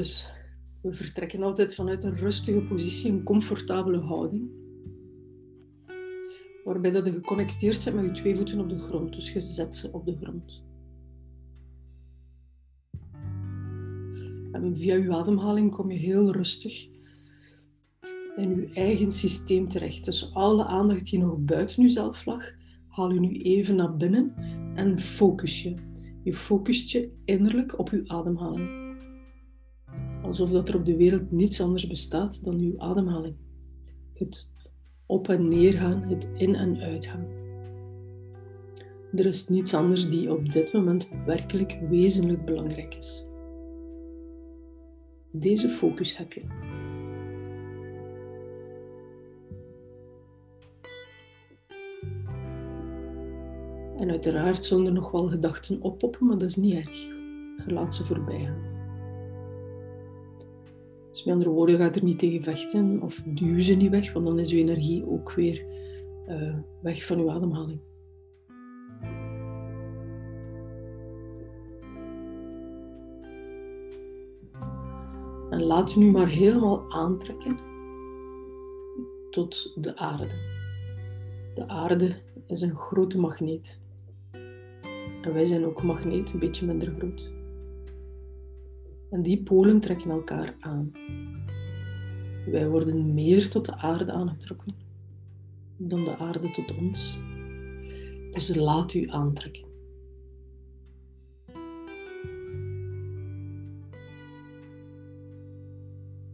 Dus we vertrekken altijd vanuit een rustige positie, een comfortabele houding. Waarbij dat je geconnecteerd bent met je twee voeten op de grond. Dus je zet ze op de grond. En via je ademhaling kom je heel rustig in je eigen systeem terecht. Dus alle aandacht die nog buiten jezelf lag, haal je nu even naar binnen en focus je. Je focust je innerlijk op je ademhaling. Alsof dat er op de wereld niets anders bestaat dan uw ademhaling. Het op en neer gaan, het in en uitgaan. Er is niets anders die op dit moment werkelijk wezenlijk belangrijk is. Deze focus heb je. En uiteraard zullen er nog wel gedachten oppoppen, maar dat is niet erg. Je laat ze voorbij gaan. Dus met andere woorden, gaat er niet tegen vechten of duw ze niet weg, want dan is je energie ook weer uh, weg van je ademhaling. En laat je nu maar helemaal aantrekken tot de aarde. De aarde is een grote magneet. En wij zijn ook magneet, een beetje minder groot. En die polen trekken elkaar aan. Wij worden meer tot de aarde aangetrokken dan de aarde tot ons. Dus laat u aantrekken.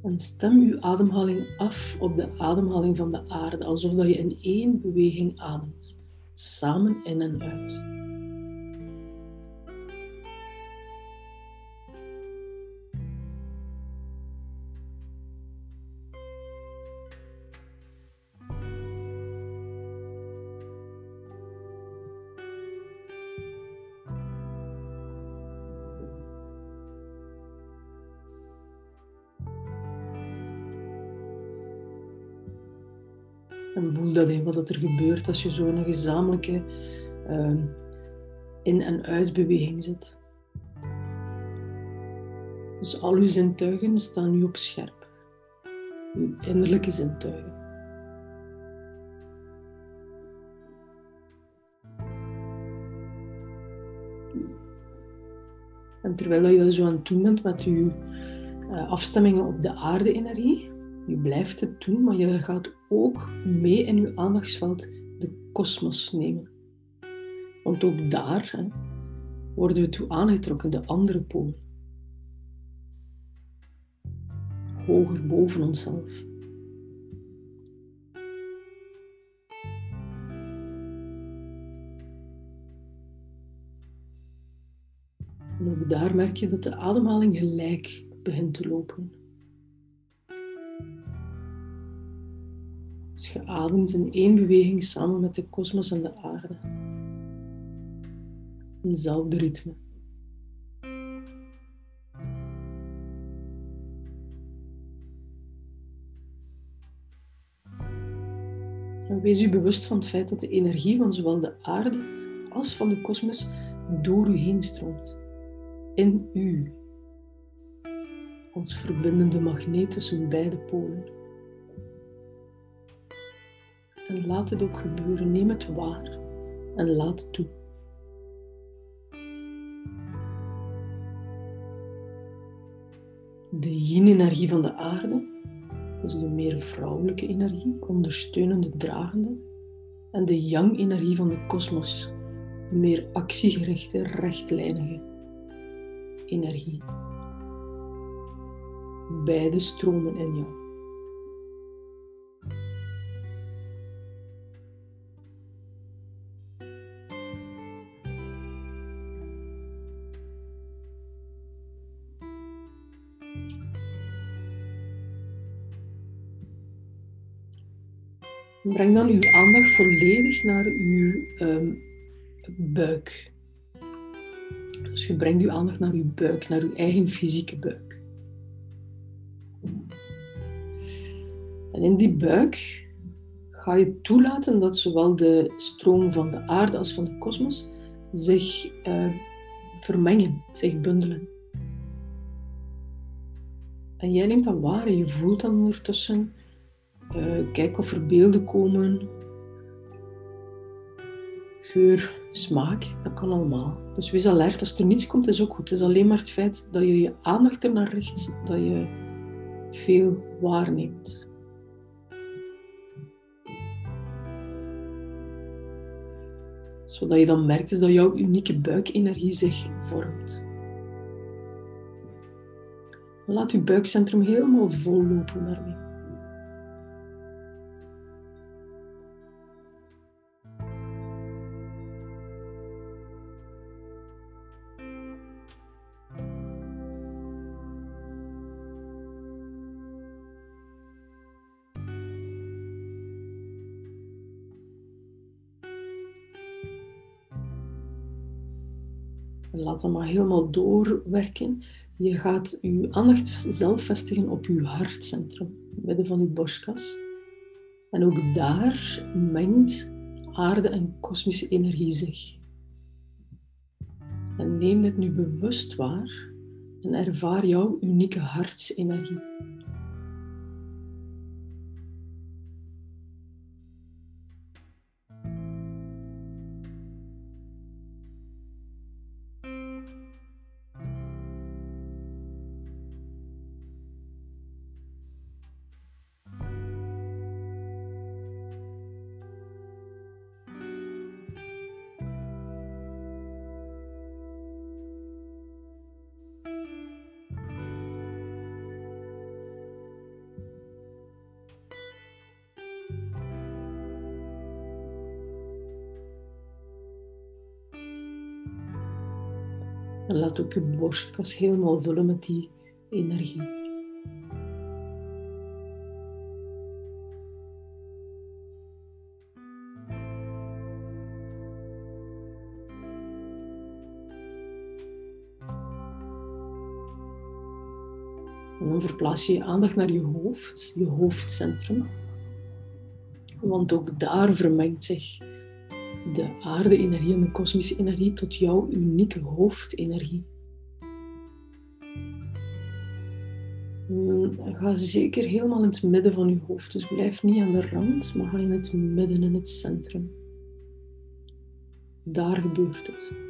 En stem uw ademhaling af op de ademhaling van de aarde, alsof dat je in één beweging ademt, samen in en uit. Dat er gebeurt als je zo in een gezamenlijke uh, in- en uitbeweging zit. Dus al uw zintuigen staan nu op scherp. Uw innerlijke zintuigen. En terwijl je dat zo aan het bent met je uh, afstemmingen op de aarde-energie, je blijft het doen, maar je gaat ook mee in je aandachtsveld de kosmos nemen. Want ook daar worden we toe aangetrokken, de andere pool. Hoger boven onszelf. En ook daar merk je dat de ademhaling gelijk begint te lopen. Dus je ademt in één beweging samen met de kosmos en de aarde. Eenzelfde ritme. En wees u bewust van het feit dat de energie van zowel de aarde als van de kosmos door u heen stroomt. In u. Als verbindende magneet tussen beide polen. En laat het ook gebeuren. Neem het waar en laat het toe. De yin-energie van de aarde, is de meer vrouwelijke energie, ondersteunende, dragende. En de yang-energie van de kosmos, de meer actiegerichte, rechtlijnige energie. Beide stromen in jou. Breng dan uw aandacht volledig naar uw um, buik. Dus je brengt uw aandacht naar uw buik, naar uw eigen fysieke buik. En in die buik ga je toelaten dat zowel de stroom van de aarde als van de kosmos zich uh, vermengen, zich bundelen. En jij neemt dat waar en je voelt dan ondertussen. Uh, kijk of er beelden komen. Geur, smaak, dat kan allemaal. Dus wees alert. Als er niets komt, is ook goed. Het is alleen maar het feit dat je je aandacht ernaar richt, dat je veel waarneemt. Zodat je dan merkt is dat jouw unieke buikenergie zich vormt. Laat je buikcentrum helemaal vol lopen daarmee. Laat dat maar helemaal doorwerken. Je gaat je aandacht zelf vestigen op je hartcentrum, midden van je borstkas. En ook daar mengt aarde en kosmische energie zich. En neem dit nu bewust waar en ervaar jouw unieke hartsenergie. En laat ook je borstkas helemaal vullen met die energie. En dan verplaats je je aandacht naar je hoofd, je hoofdcentrum. Want ook daar vermengt zich de aarde-energie en de kosmische energie tot jouw unieke hoofdenergie. Mm, ga zeker helemaal in het midden van je hoofd. Dus blijf niet aan de rand, maar ga in het midden, in het centrum. Daar gebeurt het.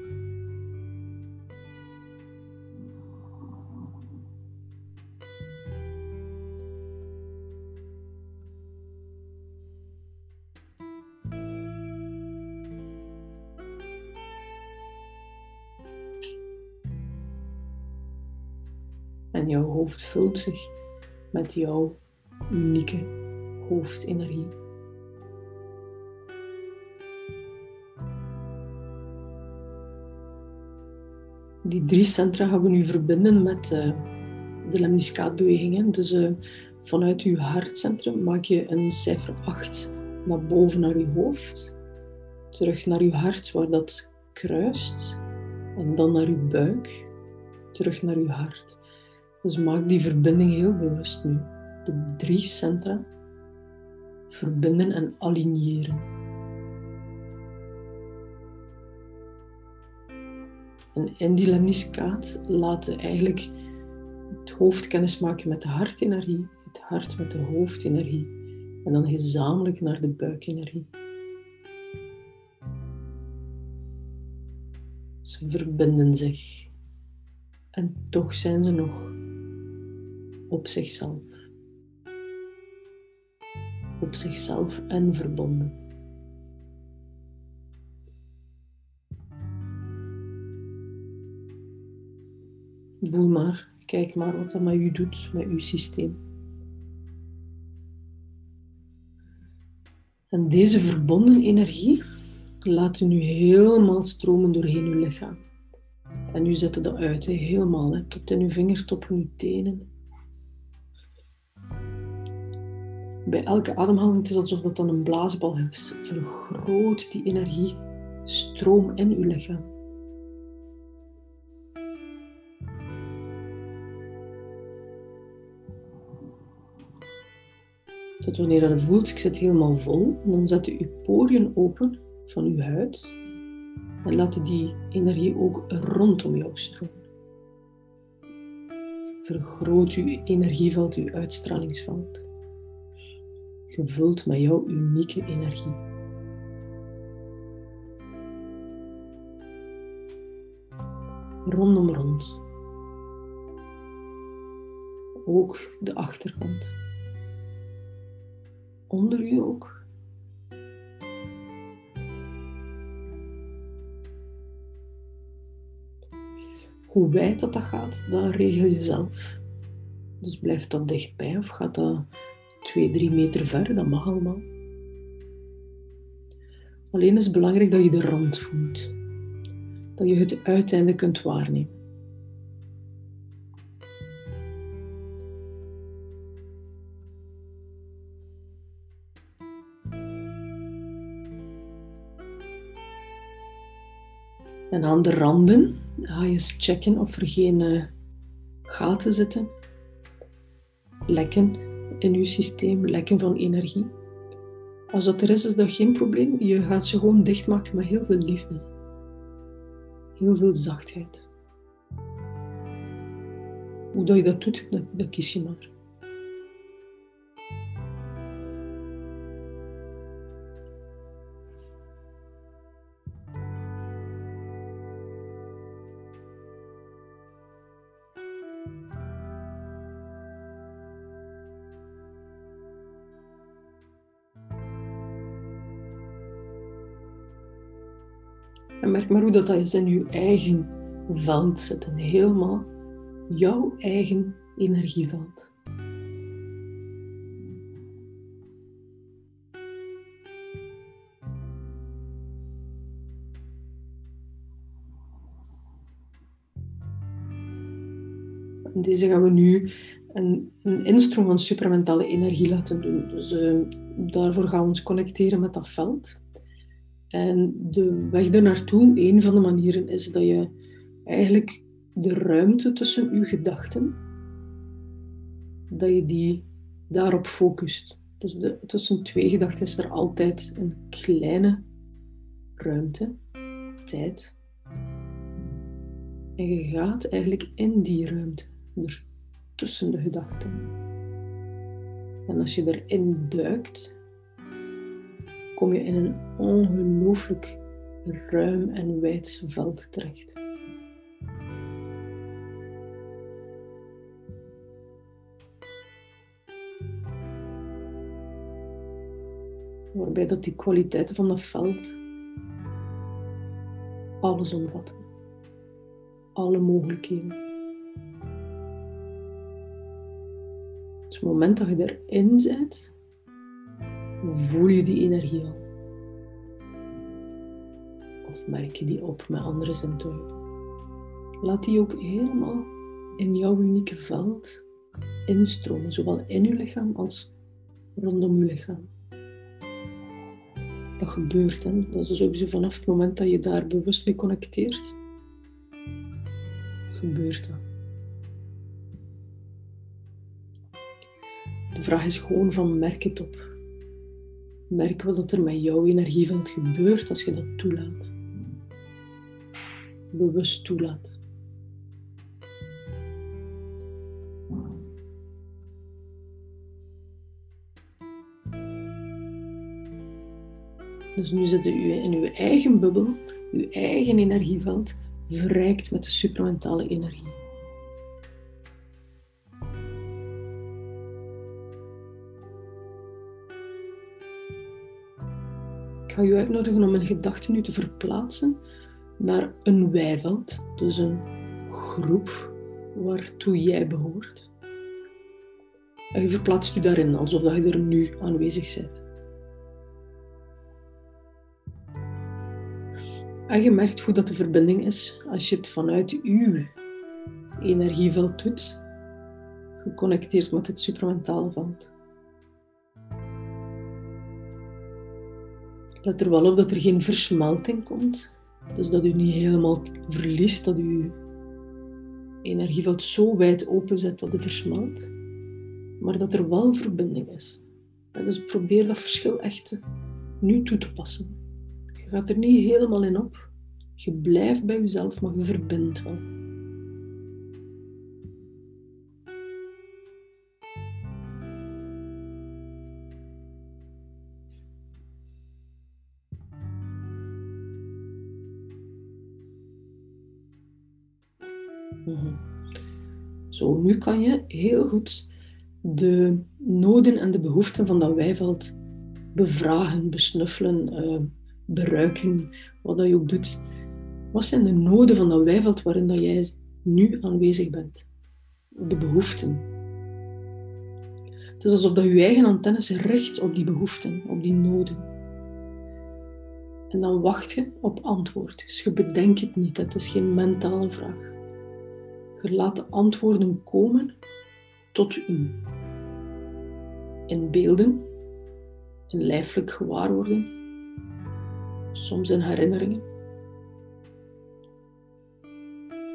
En jouw hoofd vult zich met jouw unieke hoofdenergie. Die drie centra gaan we nu verbinden met uh, de lemniscaatbewegingen. Dus uh, vanuit je hartcentrum maak je een cijfer 8 naar boven naar je hoofd. Terug naar je hart waar dat kruist. En dan naar je buik. Terug naar je hart. Dus maak die verbinding heel bewust nu. De drie centra verbinden en aligneren. En in die lemniscaat laten eigenlijk het hoofd kennis maken met de hartenergie, het hart met de hoofdenergie en dan gezamenlijk naar de buikenergie. Ze verbinden zich. En toch zijn ze nog op zichzelf. Op zichzelf en verbonden. Voel maar, kijk maar wat dat met u doet, met uw systeem. En deze verbonden energie laat u nu helemaal stromen doorheen uw lichaam. En u zet dat uit, helemaal, tot in uw vingertoppen, uw tenen. Bij elke ademhaling het is alsof dat dan een blaasbal is. Vergroot die energie, stroom in uw lichaam. Tot wanneer je voelt, ik zit helemaal vol, dan zet je uw poriën open van uw huid en laat die energie ook rondom jou stromen. vergroot uw energieveld, uw uitstralingsveld. Gevuld met jouw unieke energie. Rondom rond. Ook de achterkant. Onder u ook. Hoe wijd dat, dat gaat, dat regel je zelf. Dus blijft dat dichtbij of gaat dat 2, 3 meter ver? Dat mag allemaal. Alleen is het belangrijk dat je de rand voelt. Dat je het uiteinde kunt waarnemen. En aan de randen ga je eens checken of er geen uh, gaten zitten. Lekken in je systeem, lekken van energie. Als dat er is, is dat geen probleem. Je gaat ze gewoon dichtmaken met heel veel liefde. Heel veel zachtheid. Hoe dat je dat doet, dat, dat kies je maar. En merk maar hoe dat, is in je eigen veld zit. Helemaal jouw eigen energieveld. Deze gaan we nu een, een instroom van supramentale energie laten doen. Dus uh, daarvoor gaan we ons connecteren met dat veld. En de weg er naartoe, een van de manieren, is dat je eigenlijk de ruimte tussen je gedachten, dat je die daarop focust. Dus de, tussen twee gedachten is er altijd een kleine ruimte, tijd. En je gaat eigenlijk in die ruimte, er tussen de gedachten. En als je erin duikt, kom je in een ongelooflijk ruim en wijd veld terecht. Waarbij dat die kwaliteiten van dat veld alles omvatten. Alle mogelijkheden. Dus het moment dat je erin zit, voel je die energie al? Of merk je die op met andere zintuigen? Laat die ook helemaal in jouw unieke veld instromen, zowel in je lichaam als rondom je lichaam. Dat gebeurt, hè? dat is sowieso vanaf het moment dat je daar bewust mee connecteert, gebeurt dat. De vraag is gewoon van merk het op. Merk wel dat er met jouw energieveld gebeurt als je dat toelaat. Bewust toelaat. Dus nu zit u in uw eigen bubbel, uw eigen energieveld, verrijkt met de supramentale energie. Ga je uitnodigen om een gedachte nu te verplaatsen naar een weiveld, dus een groep waartoe jij behoort. En je verplaatst u daarin alsof je er nu aanwezig bent. En je merkt hoe dat de verbinding is als je het vanuit uw energieveld doet, geconnecteerd met het supramentale veld. Let er wel op dat er geen versmelting komt. Dus dat u niet helemaal verliest, dat uw energieveld zo wijd openzet dat het versmelt. Maar dat er wel verbinding is. Dus probeer dat verschil echt nu toe te passen. Je gaat er niet helemaal in op. Je blijft bij jezelf, maar je verbindt wel. Zo, nu kan je heel goed de noden en de behoeften van dat wijveld bevragen, besnuffelen, uh, beruiken, wat dat je ook doet. Wat zijn de noden van dat wijveld waarin dat jij nu aanwezig bent? De behoeften. Het is alsof dat je eigen antennes richt op die behoeften, op die noden. En dan wacht je op antwoord. Dus je bedenkt het niet, het is geen mentale vraag. Laat de antwoorden komen tot u. In beelden, in lijfelijk gewaarworden, soms in herinneringen,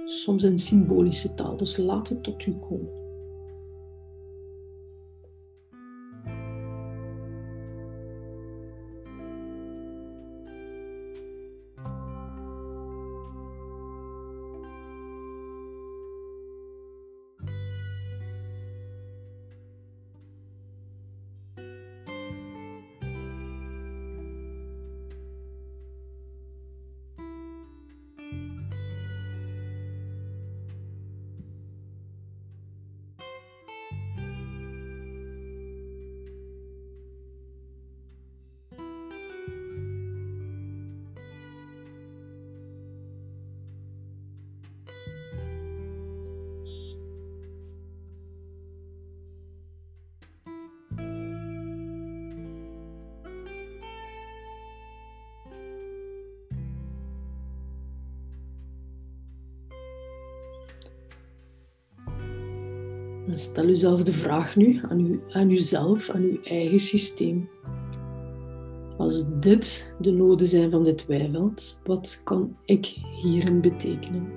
soms in symbolische taal. Dus laat het tot u komen. Stel uzelf de vraag nu aan, u, aan uzelf, aan uw eigen systeem. Als dit de noden zijn van dit weiveld, wat kan ik hierin betekenen?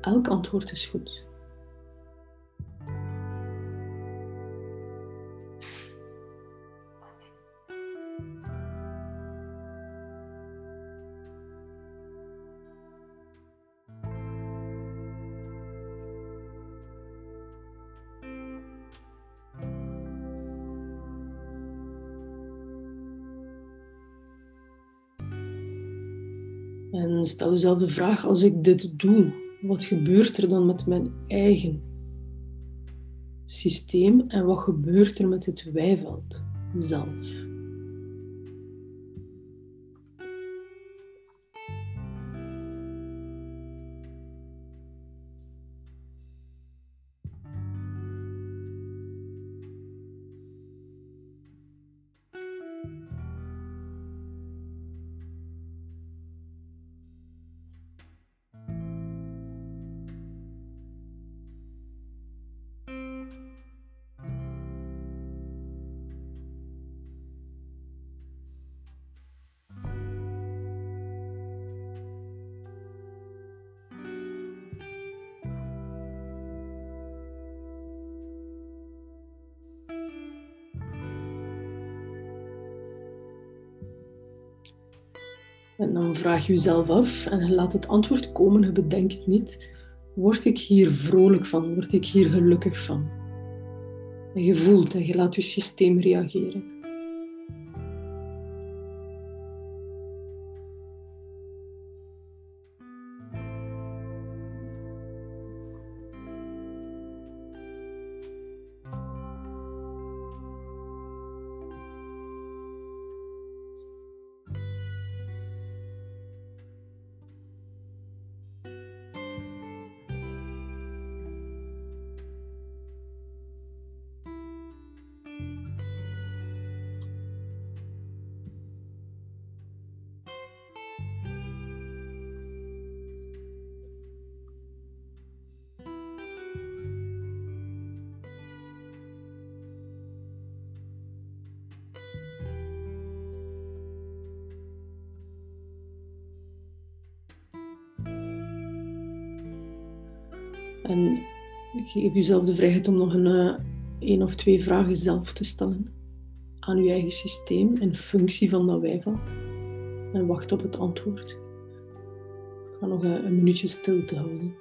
Elk antwoord is goed. En stel jezelf de vraag, als ik dit doe, wat gebeurt er dan met mijn eigen systeem en wat gebeurt er met het wijveld zelf? En dan vraag je jezelf af en je laat het antwoord komen, je bedenkt niet. Word ik hier vrolijk van? Word ik hier gelukkig van? En je voelt en je laat je systeem reageren. En geef jezelf de vrijheid om nog een, uh, één of twee vragen zelf te stellen aan je eigen systeem in functie van dat wijveld. En wacht op het antwoord. Ik ga nog een, een minuutje stilte houden.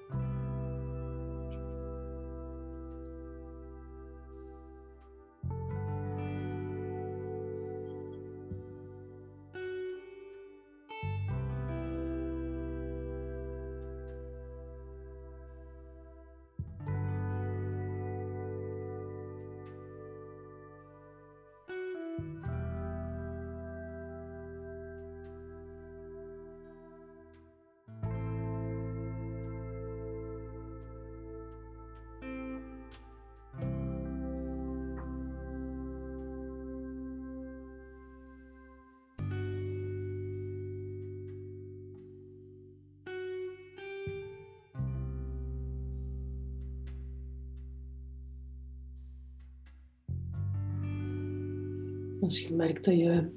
Als je merkt dat je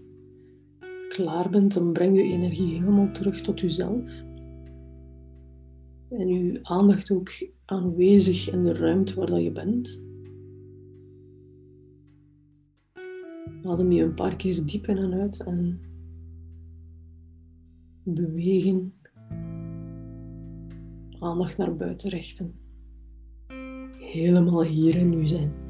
klaar bent, dan breng je energie helemaal terug tot jezelf. En je aandacht ook aanwezig in de ruimte waar dat je bent. Adem je een paar keer diep in en uit en bewegen. Aandacht naar buiten richten. Helemaal hier en nu zijn.